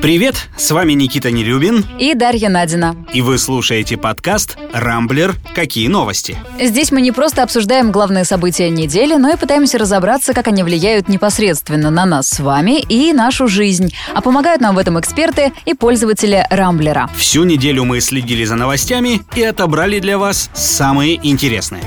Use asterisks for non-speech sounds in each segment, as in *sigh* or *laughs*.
Привет, с вами Никита Нелюбин. И Дарья Надина. И вы слушаете подкаст «Рамблер. Какие новости?». Здесь мы не просто обсуждаем главные события недели, но и пытаемся разобраться, как они влияют непосредственно на нас с вами и нашу жизнь. А помогают нам в этом эксперты и пользователи Рамблера. Всю неделю мы следили за новостями и отобрали для вас самые интересные.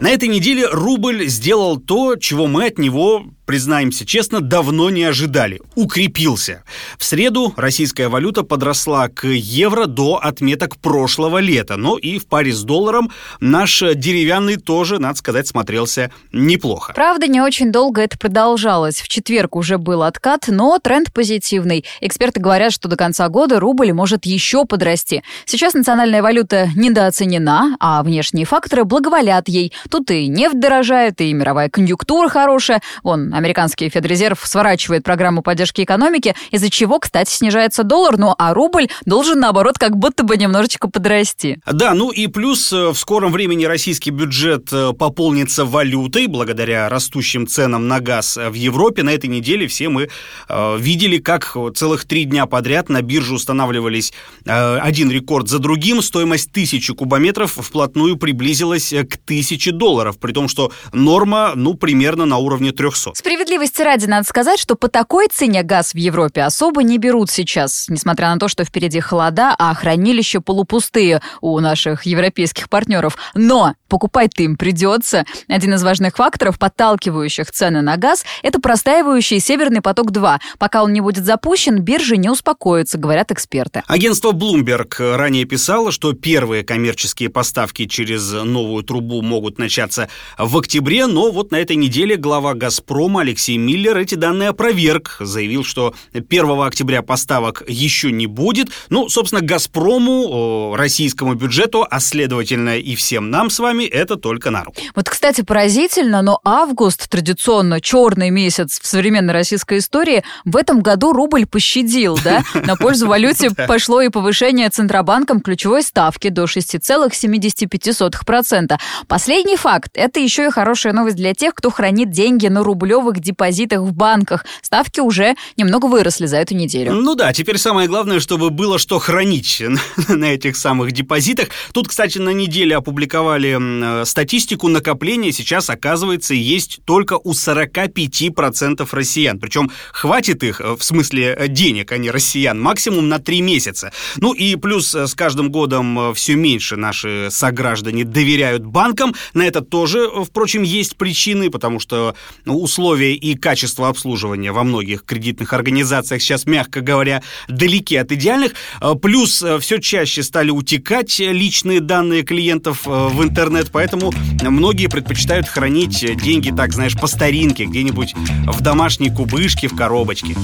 На этой неделе рубль сделал то, чего мы от него признаемся честно, давно не ожидали. Укрепился. В среду российская валюта подросла к евро до отметок прошлого лета. Но и в паре с долларом наш деревянный тоже, надо сказать, смотрелся неплохо. Правда, не очень долго это продолжалось. В четверг уже был откат, но тренд позитивный. Эксперты говорят, что до конца года рубль может еще подрасти. Сейчас национальная валюта недооценена, а внешние факторы благоволят ей. Тут и нефть дорожает, и мировая конъюнктура хорошая. Вон, Американский Федрезерв сворачивает программу поддержки экономики, из-за чего, кстати, снижается доллар, ну а рубль должен, наоборот, как будто бы немножечко подрасти. Да, ну и плюс э, в скором времени российский бюджет э, пополнится валютой благодаря растущим ценам на газ в Европе. На этой неделе все мы э, видели, как целых три дня подряд на бирже устанавливались э, один рекорд за другим. Стоимость тысячи кубометров вплотную приблизилась к тысяче долларов, при том, что норма, ну, примерно на уровне 300. Справедливости ради надо сказать, что по такой цене газ в Европе особо не берут сейчас, несмотря на то, что впереди холода, а хранилища полупустые у наших европейских партнеров. Но покупать-то им придется. Один из важных факторов, подталкивающих цены на газ, это простаивающий Северный поток-2. Пока он не будет запущен, биржи не успокоятся, говорят эксперты. Агентство Bloomberg ранее писало, что первые коммерческие поставки через новую трубу могут начаться в октябре, но вот на этой неделе глава «Газпрома» Алексей Миллер эти данные опроверг, заявил, что 1 октября поставок еще не будет. Ну, собственно, «Газпрому», российскому бюджету, а следовательно и всем нам с вами, это только на руку. Вот, кстати, поразительно, но август, традиционно черный месяц в современной российской истории, в этом году рубль пощадил, да? *laughs* На пользу валюте пошло и повышение Центробанком ключевой ставки до 6,75%. Последний факт – это еще и хорошая новость для тех, кто хранит деньги на рублевых рублевых депозитах в банках. Ставки уже немного выросли за эту неделю. Ну да, теперь самое главное, чтобы было что хранить *laughs* на этих самых депозитах. Тут, кстати, на неделе опубликовали статистику накопления. Сейчас, оказывается, есть только у 45% россиян. Причем хватит их, э, в смысле э, денег, а не россиян, максимум на 3 месяца. Ну и плюс э, с каждым годом все меньше наши сограждане доверяют банкам. На это тоже, впрочем, есть причины, потому что ну, условия условия и качество обслуживания во многих кредитных организациях сейчас, мягко говоря, далеки от идеальных. Э, плюс э, все чаще стали утекать личные данные клиентов э, в интернет, поэтому многие предпочитают хранить деньги так, знаешь, по старинке, где-нибудь в домашней кубышке, в коробочке.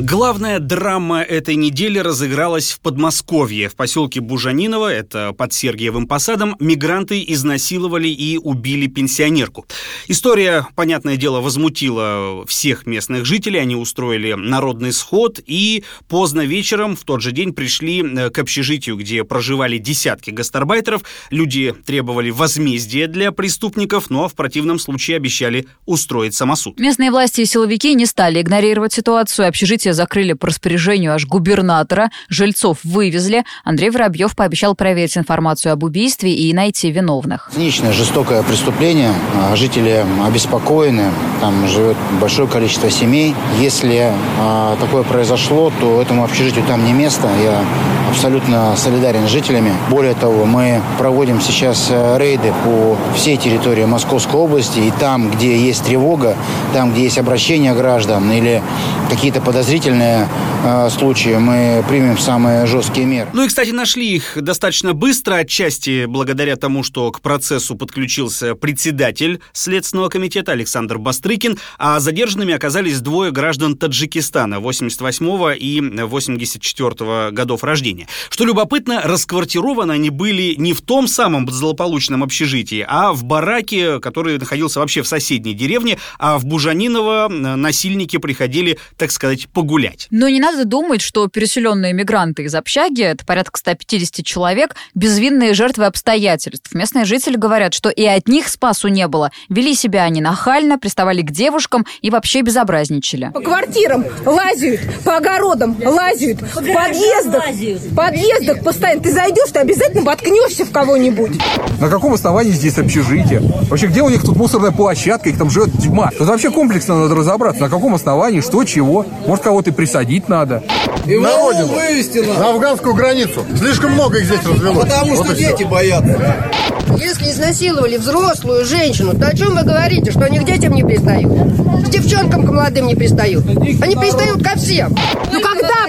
Главная драма этой недели разыгралась в Подмосковье. В поселке Бужаниново, это под Сергиевым посадом, мигранты изнасиловали и убили пенсионерку. История, понятное дело, возмутила всех местных жителей. Они устроили народный сход и поздно вечером в тот же день пришли э, к общежитию, где проживали десятки гастарбайтеров. Люди требовали возмездия для преступников, но в противном случае обещали устроить самосуд. Местные власти и силовики не стали игнорировать ситуацию. Общежитие Общежитие закрыли по распоряжению аж губернатора, жильцов вывезли. Андрей Воробьев пообещал проверить информацию об убийстве и найти виновных. Циничное, жестокое преступление. А, жители обеспокоены. Там живет большое количество семей. Если а, такое произошло, то этому общежитию там не место. Я абсолютно солидарен с жителями. Более того, мы проводим сейчас э, рейды по всей территории Московской области. И там, где есть тревога, там, где есть обращение граждан или какие-то подозрения, подозрительные э, случаи, мы примем самые жесткие меры. Ну и, кстати, нашли их достаточно быстро, отчасти благодаря тому, что к процессу подключился председатель Следственного комитета Александр Бастрыкин, а задержанными оказались двое граждан Таджикистана 88 и 84 годов рождения. Что любопытно, расквартированы они были не в том самом злополучном общежитии, а в бараке, который находился вообще в соседней деревне, а в Бужаниново насильники приходили, так сказать, по погулять. Но не надо думать, что переселенные мигранты из общаги, это порядка 150 человек, безвинные жертвы обстоятельств. Местные жители говорят, что и от них спасу не было. Вели себя они нахально, приставали к девушкам и вообще безобразничали. По квартирам лазят, по огородам лазят, в подъездах, в подъездах постоянно. Ты зайдешь, ты обязательно воткнешься в кого-нибудь. На каком основании здесь общежитие? Вообще, где у них тут мусорная площадка, их там живет тьма? Тут вообще комплексно надо разобраться, на каком основании, что, чего. Может, кого-то присадить надо. И на родину, вывести надо. на афганскую границу. Слишком много их здесь развелось. Потому вот что дети все. боятся. Если изнасиловали взрослую женщину, то о чем вы говорите? Что они к детям не пристают? К девчонкам, к молодым не пристают? Они пристают ко всем. Ну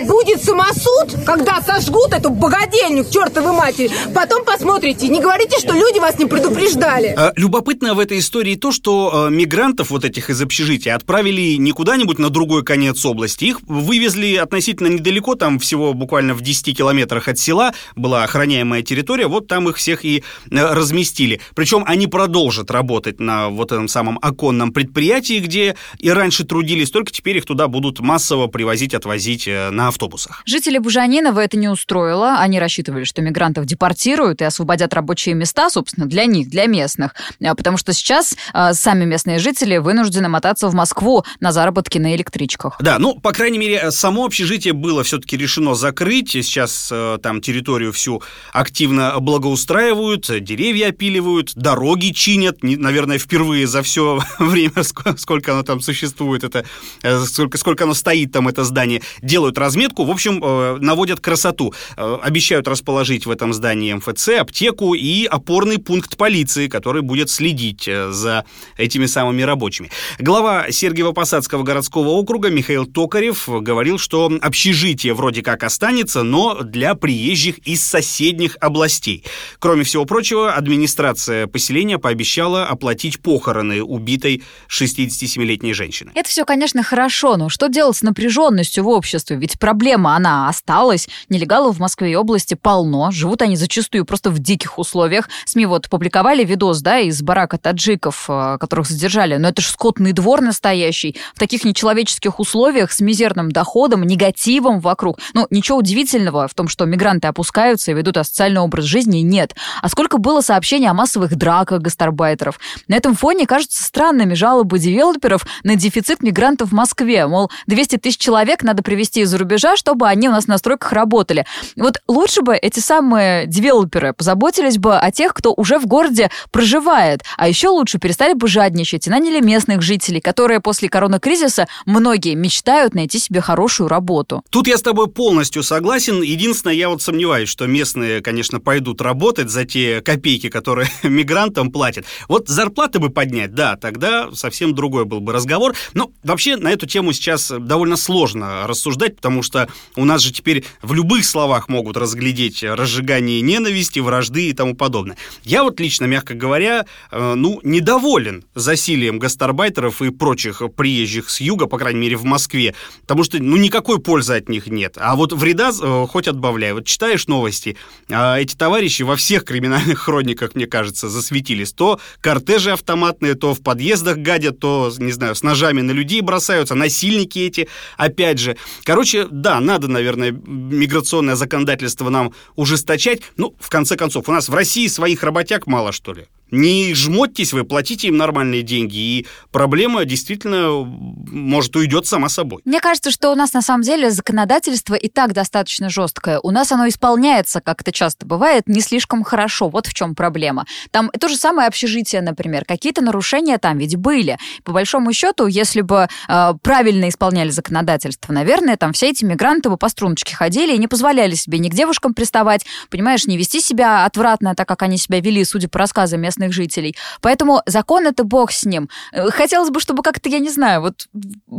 будет самосуд, когда сожгут эту богадельню к чертовой матери, потом посмотрите. Не говорите, что люди вас не предупреждали. А, любопытно в этой истории то, что а, мигрантов вот этих из общежития отправили не куда-нибудь на другой конец области. Их вывезли относительно недалеко, там всего буквально в 10 километрах от села была охраняемая территория, вот там их всех и э, разместили. Причем они продолжат работать на вот этом самом оконном предприятии, где и раньше трудились, только теперь их туда будут массово привозить, отвозить э, на автобусах. Жители Бужанинова это не устроило. Они рассчитывали, что мигрантов депортируют и освободят рабочие места, собственно, для них, для местных. А, потому что сейчас э, сами местные жители вынуждены мотаться в Москву на заработки на электричках. Да, ну, по крайней мере, само общежитие было все-таки решено закрыть. Сейчас э, там территорию всю активно благоустраивают, деревья опиливают, дороги чинят. Наверное, впервые за все *laughs* время, сколько оно там существует, это, э, сколько, сколько оно стоит там, это здание, делают разметку. В общем, э, наводят красоту. Э, обещают расположить в этом здании МФЦ, аптеку и опорный пункт полиции, который будет следить за этими самыми рабочими. Глава Сергиево-Посадского городского округа Михаил Токарев говорил, что общежитие вроде как останется, но для приезжих из соседних областей. Кроме всего прочего, администрация поселения пообещала оплатить похороны убитой 67-летней женщины. Это все, конечно, хорошо, но что делать с напряженностью в обществе? Ведь проблема, она осталась. Нелегалов в Москве и области полно. Живут они зачастую просто в диких условиях. СМИ вот публиковали видос, да, из барака таджиков, э, которых задержали. Но это же скотный двор настоящий. В таких нечеловеческих условиях с мизерным доходом, негативом вокруг. Ну, ничего удивительного в том, что мигранты опускаются и ведут асоциальный образ жизни, нет. А сколько было сообщений о массовых драках гастарбайтеров? На этом фоне кажутся странными жалобы девелоперов на дефицит мигрантов в Москве. Мол, 200 тысяч человек надо привезти из-за рубежа, чтобы они у нас на стройках работали. Вот лучше бы эти самые девелоперы позаботились бы о тех, кто уже в городе проживает. А еще лучше перестали бы жадничать и наняли местных жителей, которые после коронакризиса многие мечтают найти себе хорошую работу. Тут я с тобой полностью согласен. Единственное, я вот сомневаюсь, что местные, конечно, пойдут работать за те копейки, которые *laughs* мигрантам платят. Вот зарплаты бы поднять, да, тогда совсем другой был бы разговор. Но вообще на эту тему сейчас довольно сложно рассуждать, потому что у нас же теперь в любых словах могут разглядеть разжигание ненависти, вражды и тому подобное. Я вот лично, мягко говоря, э, ну, недоволен засилием гастарбайтеров и прочих приезжих с юга, по крайней мере, в Москве, потому что, ну, никакой пользы от них нет. А вот вреда э, хоть отбавляй. Вот читаешь новости, а эти товарищи во всех криминальных хрониках, мне кажется, засветились. То кортежи автоматные, то в подъездах гадят, то, не знаю, с ножами на людей бросаются, насильники эти, опять же. Короче, да, надо, наверное, миграционное законодательство нам ужесточать. Ну, в конце концов, у нас в России своих работяг мало, что ли? Не жмотьтесь вы, платите им нормальные деньги, и проблема действительно, может, уйдет сама собой. Мне кажется, что у нас на самом деле законодательство и так достаточно жесткое. У нас оно исполняется, как это часто бывает, не слишком хорошо. Вот в чем проблема. Там то же самое общежитие, например. Какие-то нарушения там ведь были. По большому счету, если бы э, правильно исполняли законодательство, наверное, там все эти мигранты бы по струночке ходили и не позволяли себе ни к девушкам приставать, понимаешь, не вести себя отвратно, так как они себя вели, судя по рассказам местных местных жителей. Поэтому закон это бог с ним. Э, хотелось бы, чтобы как-то, я не знаю, вот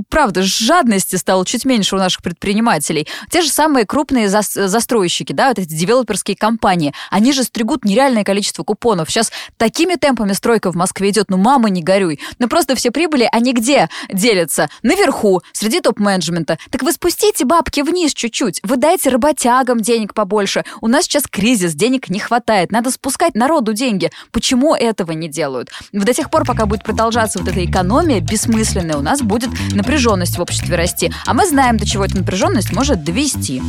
правда, жадности стало чуть меньше у наших предпринимателей. Те же самые крупные застройщики, да, вот эти девелоперские компании, они же стригут нереальное количество купонов. Сейчас такими темпами стройка в Москве идет, ну мама не горюй. Ну просто все прибыли, они где делятся? Наверху, среди топ-менеджмента. Так вы спустите бабки вниз чуть-чуть, вы дайте работягам денег побольше. У нас сейчас кризис, денег не хватает, надо спускать народу деньги. Почему этого не делают? До тех пор, пока будет продолжаться вот эта экономия бессмысленная, у нас будет напряженность в обществе расти. А мы знаем, до чего эта напряженность может довести.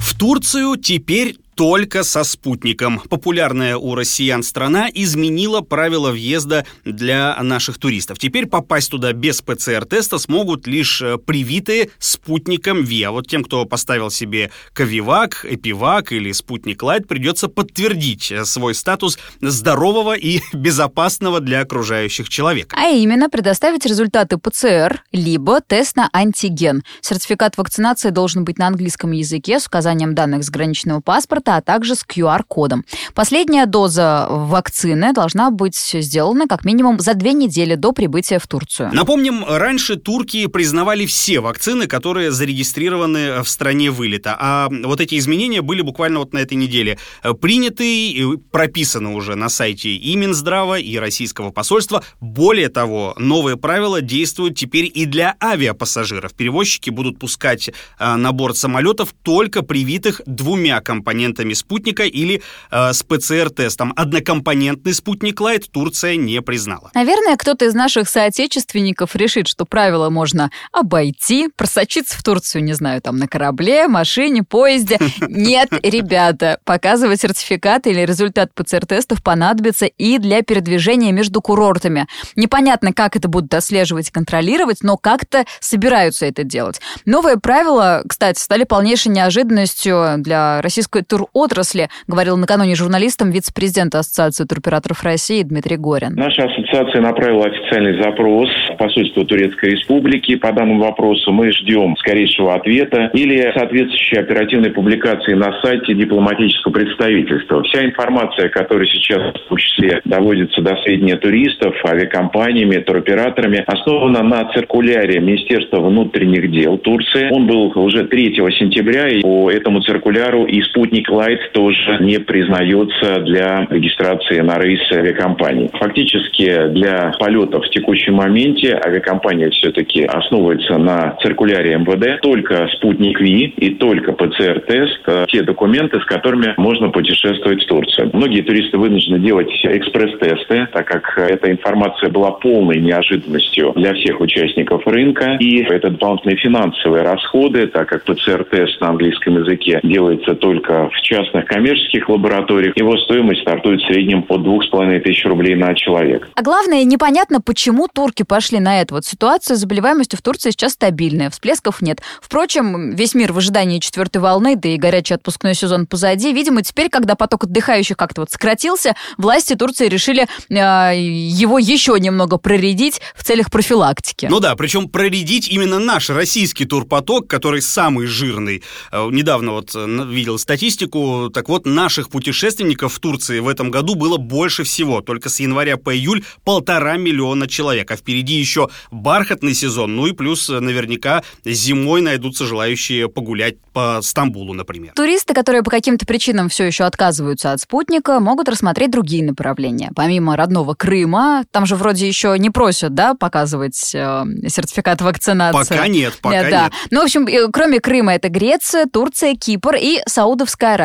В Турцию теперь только со спутником. Популярная у россиян страна изменила правила въезда для наших туристов. Теперь попасть туда без ПЦР-теста смогут лишь э, привитые спутником ВИА. Вот тем, кто поставил себе Ковивак, Эпивак или спутник Лайт, придется подтвердить э, свой статус здорового и *laughs* безопасного для окружающих человека. А именно предоставить результаты ПЦР, либо тест на антиген. Сертификат вакцинации должен быть на английском языке с указанием данных заграничного паспорта, паспорта, а также с QR-кодом. Последняя доза вакцины должна быть сделана как минимум за две недели до прибытия в Турцию. Напомним, раньше турки признавали все вакцины, которые зарегистрированы в стране вылета. А вот эти изменения были буквально вот на этой неделе приняты и прописаны уже на сайте и Минздрава, и российского посольства. Более того, новые правила действуют теперь и для авиапассажиров. Перевозчики будут пускать а, на борт самолетов только привитых двумя компонентами компонентами спутника или э, с ПЦР-тестом. Однокомпонентный спутник Лайт Турция не признала. Наверное, кто-то из наших соотечественников решит, что правила можно обойти, просочиться в Турцию, не знаю, там на корабле, машине, поезде. *laughs* Нет, ребята, показывать сертификат или результат ПЦР-тестов понадобится и для передвижения между курортами. Непонятно, как это будут отслеживать и контролировать, но как-то собираются это делать. Новые правила, кстати, стали полнейшей неожиданностью для российской тур отрасли, говорил накануне журналистам вице-президент Ассоциации туроператоров России Дмитрий Горин. Наша ассоциация направила официальный запрос в посольство Турецкой Республики по данному вопросу. Мы ждем скорейшего ответа или соответствующей оперативной публикации на сайте дипломатического представительства. Вся информация, которая сейчас в том числе доводится до сведения туристов, авиакомпаниями, туроператорами, основана на циркуляре Министерства внутренних дел Турции. Он был уже 3 сентября, и по этому циркуляру и спутник Light тоже не признается для регистрации на рейс авиакомпании. Фактически для полетов в текущем моменте авиакомпания все-таки основывается на циркуляре МВД. Только спутник ВИ и только ПЦР-тест – те документы, с которыми можно путешествовать в Турцию. Многие туристы вынуждены делать экспресс-тесты, так как эта информация была полной неожиданностью для всех участников рынка. И это дополнительные финансовые расходы, так как ПЦР-тест на английском языке делается только в частных коммерческих лабораториях. Его стоимость стартует в среднем по двух с половиной тысяч рублей на человек. А главное, непонятно, почему турки пошли на это. Вот ситуация с заболеваемостью в Турции сейчас стабильная, всплесков нет. Впрочем, весь мир в ожидании четвертой волны, да и горячий отпускной сезон позади. Видимо, теперь, когда поток отдыхающих как-то вот сократился, власти Турции решили э, его еще немного проредить в целях профилактики. Ну да, причем проредить именно наш российский турпоток, который самый жирный. Э, недавно вот э, видел статистику, так вот, наших путешественников в Турции в этом году было больше всего. Только с января по июль полтора миллиона человек. А впереди еще бархатный сезон. Ну и плюс наверняка зимой найдутся желающие погулять по Стамбулу, например. Туристы, которые по каким-то причинам все еще отказываются от спутника, могут рассмотреть другие направления. Помимо родного Крыма, там же вроде еще не просят, да, показывать э, сертификат вакцинации. Пока нет, пока да, нет. Да. Ну, в общем, э, кроме Крыма, это Греция, Турция, Кипр и Саудовская Аравия.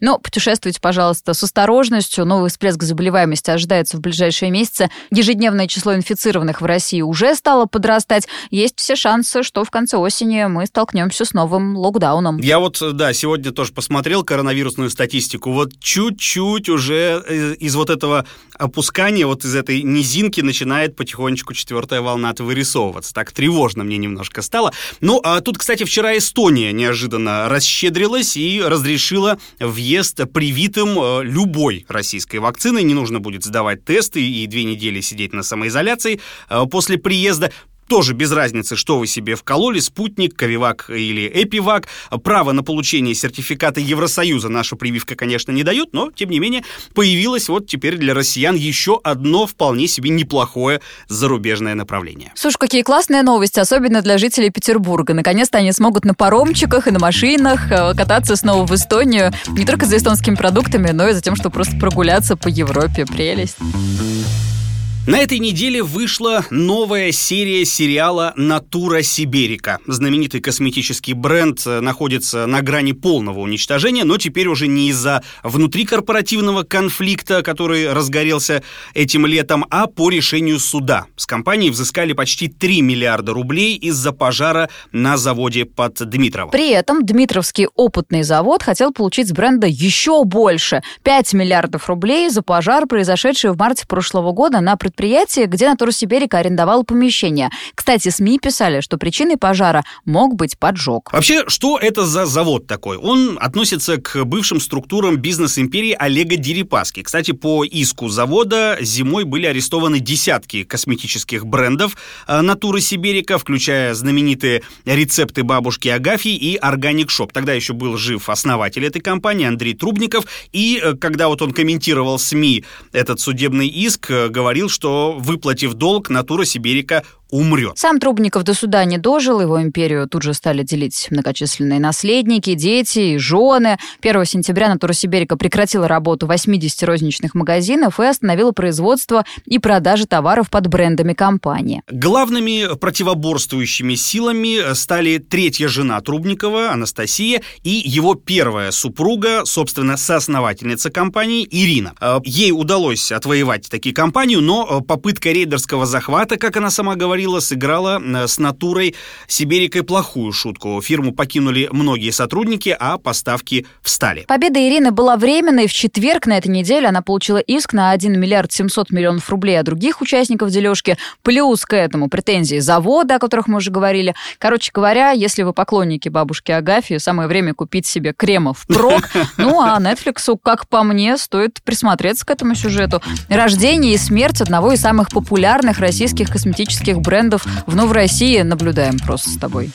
Но путешествуйте, пожалуйста, с осторожностью. Новый всплеск заболеваемости ожидается в ближайшие месяцы. Ежедневное число инфицированных в России уже стало подрастать. Есть все шансы, что в конце осени мы столкнемся с новым локдауном. Я вот, да, сегодня тоже посмотрел коронавирусную статистику. Вот чуть-чуть уже э, из вот этого опускания, вот из этой низинки начинает потихонечку четвертая волна вырисовываться. Так тревожно мне немножко стало. Ну, а тут, кстати, вчера Эстония неожиданно расщедрилась и разрешила въезд привитым э, любой российской вакцины. Не нужно будет сдавать тесты и две недели сидеть на самоизоляции э, после приезда тоже без разницы, что вы себе вкололи, спутник, Ковивак или Эпивак. Право на получение сертификата Евросоюза наша прививка, конечно, не дает, но, тем не менее, появилось вот теперь для россиян еще одно вполне себе неплохое зарубежное направление. Слушай, какие классные новости, особенно для жителей Петербурга. Наконец-то они смогут на паромчиках и на машинах э, кататься снова в Эстонию, не только за эстонскими продуктами, но и за тем, чтобы просто прогуляться по Европе. Прелесть. На этой неделе вышла новая серия сериала «Натура Сиберика». Знаменитый косметический бренд э, находится на грани полного уничтожения, но теперь уже не из-за внутрикорпоративного конфликта, который разгорелся этим летом, а по решению суда. С компанией взыскали почти 3 миллиарда рублей из-за пожара на заводе под Дмитрово. При этом Дмитровский опытный завод хотел получить с бренда еще больше – 5 миллиардов рублей за пожар, произошедший в марте прошлого года на предприятии где Натура Сиберика арендовала помещение. Кстати, СМИ писали, что причиной пожара мог быть поджог. Вообще, что это за завод такой? Он относится к бывшим структурам бизнес-империи Олега Дерипаски. Кстати, по иску завода зимой были арестованы десятки косметических брендов э, Натуры Сиберика, включая знаменитые рецепты бабушки Агафьи и Organic Shop. Тогда еще был жив основатель этой компании Андрей Трубников. И э, когда вот он комментировал СМИ этот судебный иск, э, говорил, что что, выплатив долг, Natura Siberica умрет. Сам Трубников до суда не дожил, его империю тут же стали делить многочисленные наследники, дети и жены. 1 сентября Натура Сибирика прекратила работу 80 розничных магазинов и остановила производство и продажи товаров под брендами компании. Главными противоборствующими силами стали третья жена Трубникова, Анастасия, и его первая супруга, собственно, соосновательница компании Ирина. Э, ей удалось отвоевать такие компанию, но попытка рейдерского захвата, как она сама говорила, сыграла э, с натурой Сибирикой плохую шутку. Фирму покинули многие сотрудники, а поставки встали. Победа Ирины была временной. В четверг на этой неделе она получила иск на 1 миллиард 700 миллионов рублей от других участников дележки. Плюс к этому претензии завода, о которых мы уже говорили. Короче говоря, если вы поклонники бабушки Агафьи, самое время купить себе кремов прок. *laughs* Ну, а Netflix, как по мне, стоит присмотреться к этому сюжету. Рождение и смерть одного из самых популярных российских косметических брендов брендов в Новой России наблюдаем просто с тобой.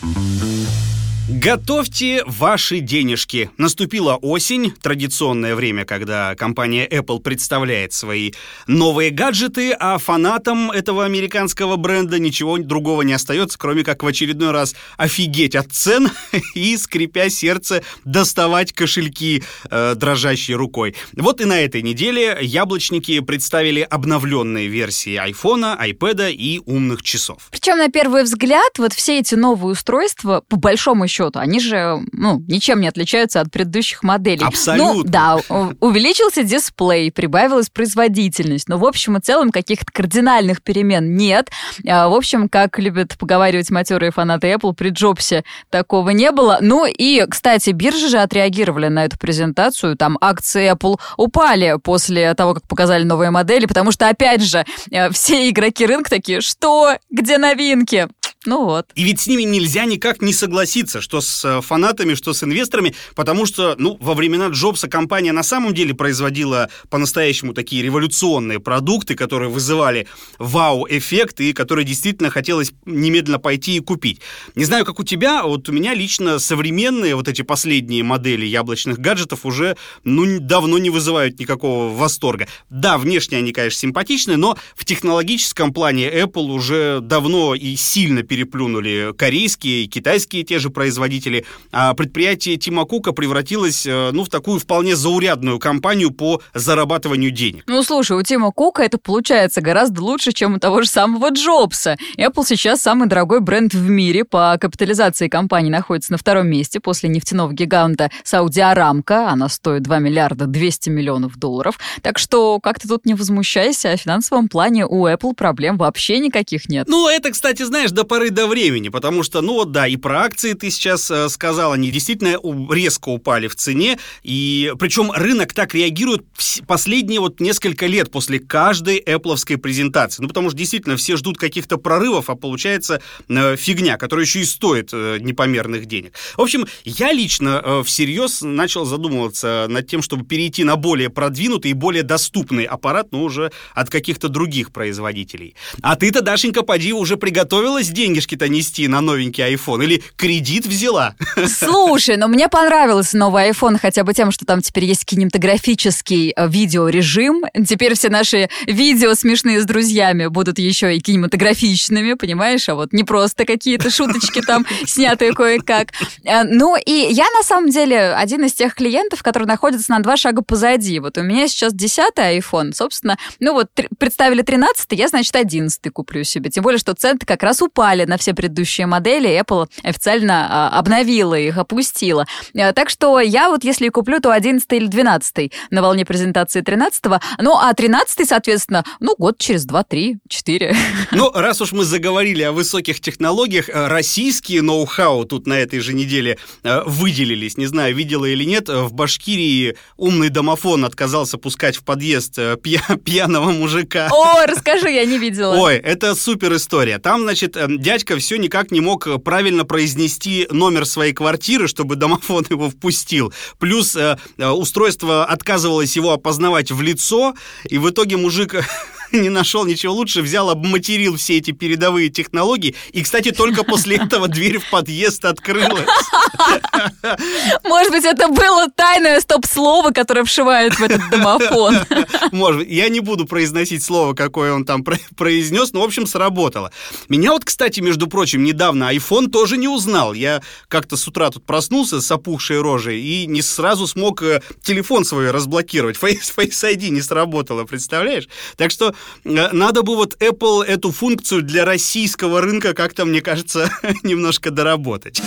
Готовьте ваши денежки. Наступила осень, традиционное время, когда компания Apple представляет свои новые гаджеты, а фанатам этого американского бренда ничего другого не остается, кроме как в очередной раз офигеть от цен *laughs* и, скрипя сердце, доставать кошельки э, дрожащей рукой. Вот и на этой неделе яблочники представили обновленные версии iPhone, iPad и умных часов. Причем, на первый взгляд, вот все эти новые устройства, по большому счету, счету, они же, ну, ничем не отличаются от предыдущих моделей. Абсолютно. Ну, да, увеличился дисплей, прибавилась производительность, но в общем и целом каких-то кардинальных перемен нет. А, в общем, как любят поговаривать матерые фанаты Apple, при Джобсе такого не было. Ну и, кстати, биржи же отреагировали на эту презентацию. Там акции Apple упали после того, как показали новые модели, потому что, опять же, э, все игроки рынка такие, что? Где новинки? Ну вот. И ведь с ними нельзя никак не согласиться, что с э, фанатами, что с инвесторами, потому что, ну, во времена Джобса компания на самом деле производила по-настоящему такие революционные продукты, которые вызывали вау-эффект и которые действительно хотелось немедленно пойти и купить. Не знаю, как у тебя, вот у меня лично современные вот эти последние модели яблочных гаджетов уже, ну, давно не вызывают никакого восторга. Да, внешне они, конечно, симпатичные, но в технологическом плане Apple уже давно и сильно переплюнули корейские и китайские те же производители, а предприятие Тима Кука превратилось э, ну, в такую вполне заурядную компанию по зарабатыванию денег. Ну, слушай, у Тима Кука это получается гораздо лучше, чем у того же самого Джобса. Apple сейчас самый дорогой бренд в мире. По капитализации компании находится на втором месте после нефтяного гиганта Сауди Арамка. Она стоит 2 миллиарда 200 миллионов долларов. Так что как ты тут не возмущайся, о финансовом плане у Apple проблем вообще никаких нет. Ну, это, кстати, знаешь, до поры до времени, потому что, ну вот да, и про акции ты сейчас э, сказал, они действительно резко упали в цене, и причем рынок так реагирует последние вот несколько лет после каждой Apple презентации, ну потому что действительно все ждут каких-то прорывов, а получается э, фигня, которая еще и стоит э, непомерных денег. В общем, я лично э, всерьез начал задумываться над тем, чтобы перейти на более продвинутый и более доступный аппарат, но уже от каких-то других производителей. А ты-то, Дашенька, поди уже приготовилась деньги денежки-то нести на новенький iPhone? Или кредит взяла? Слушай, но мне понравился новый iPhone хотя бы тем, что там теперь есть кинематографический э, видеорежим. Теперь все наши видео смешные с друзьями будут еще и кинематографичными, понимаешь? А вот не просто какие-то шуточки там снятые кое-как. Э, ну и я на самом деле один из тех клиентов, которые находятся на два шага позади. Вот у меня сейчас 10 iPhone, собственно, ну вот представили 13 я, значит, 11 куплю себе. Тем более, что цены как раз упали на все предыдущие модели, Apple официально а, обновила их, опустила. А, так что я вот если куплю, то 11 или 12 на волне презентации 13 ну а 13 соответственно, ну год через 2, 3, 4. Ну, раз уж мы заговорили о высоких технологиях, э, российские ноу-хау тут на этой же неделе э, выделились. Не знаю, видела или нет, в Башкирии умный домофон отказался пускать в подъезд э, пья- пьяного мужика. О, расскажи, я не видела. Ой, это супер история. Там, значит, дядька все никак не мог правильно произнести номер своей квартиры, чтобы домофон его впустил. Плюс э, устройство отказывалось его опознавать в лицо, и в итоге мужик *laughs* *laughs* не нашел ничего лучше, взял, обматерил все эти передовые технологии, и, кстати, только после этого дверь в подъезд открылась. *laughs* Может быть, это было тайное стоп-слово, которое вшивают в этот домофон. *laughs* Может быть. Я не буду произносить слово, какое он там произнес, но, в общем, сработало. Меня вот, кстати, между прочим, недавно iPhone тоже не узнал. Я как-то с утра тут проснулся с опухшей рожей и не сразу смог э, телефон свой разблокировать. Face, Face ID не сработало, представляешь? Так что надо бы вот Apple эту функцию для российского рынка как-то, мне кажется, *laughs* немножко доработать.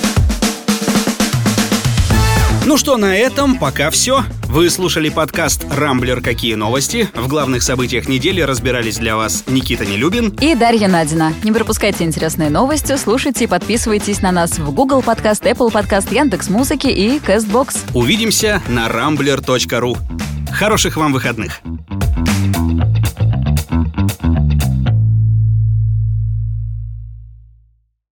Ну что, на этом пока все. Вы слушали подкаст «Рамблер. Какие новости?». В главных событиях недели разбирались для вас Никита Нелюбин и Дарья Надина. Не пропускайте интересные новости, слушайте и подписывайтесь на нас в Google Подкаст, Apple Подкаст, Яндекс Музыки и Castbox. Увидимся на rambler.ru. Хороших вам выходных!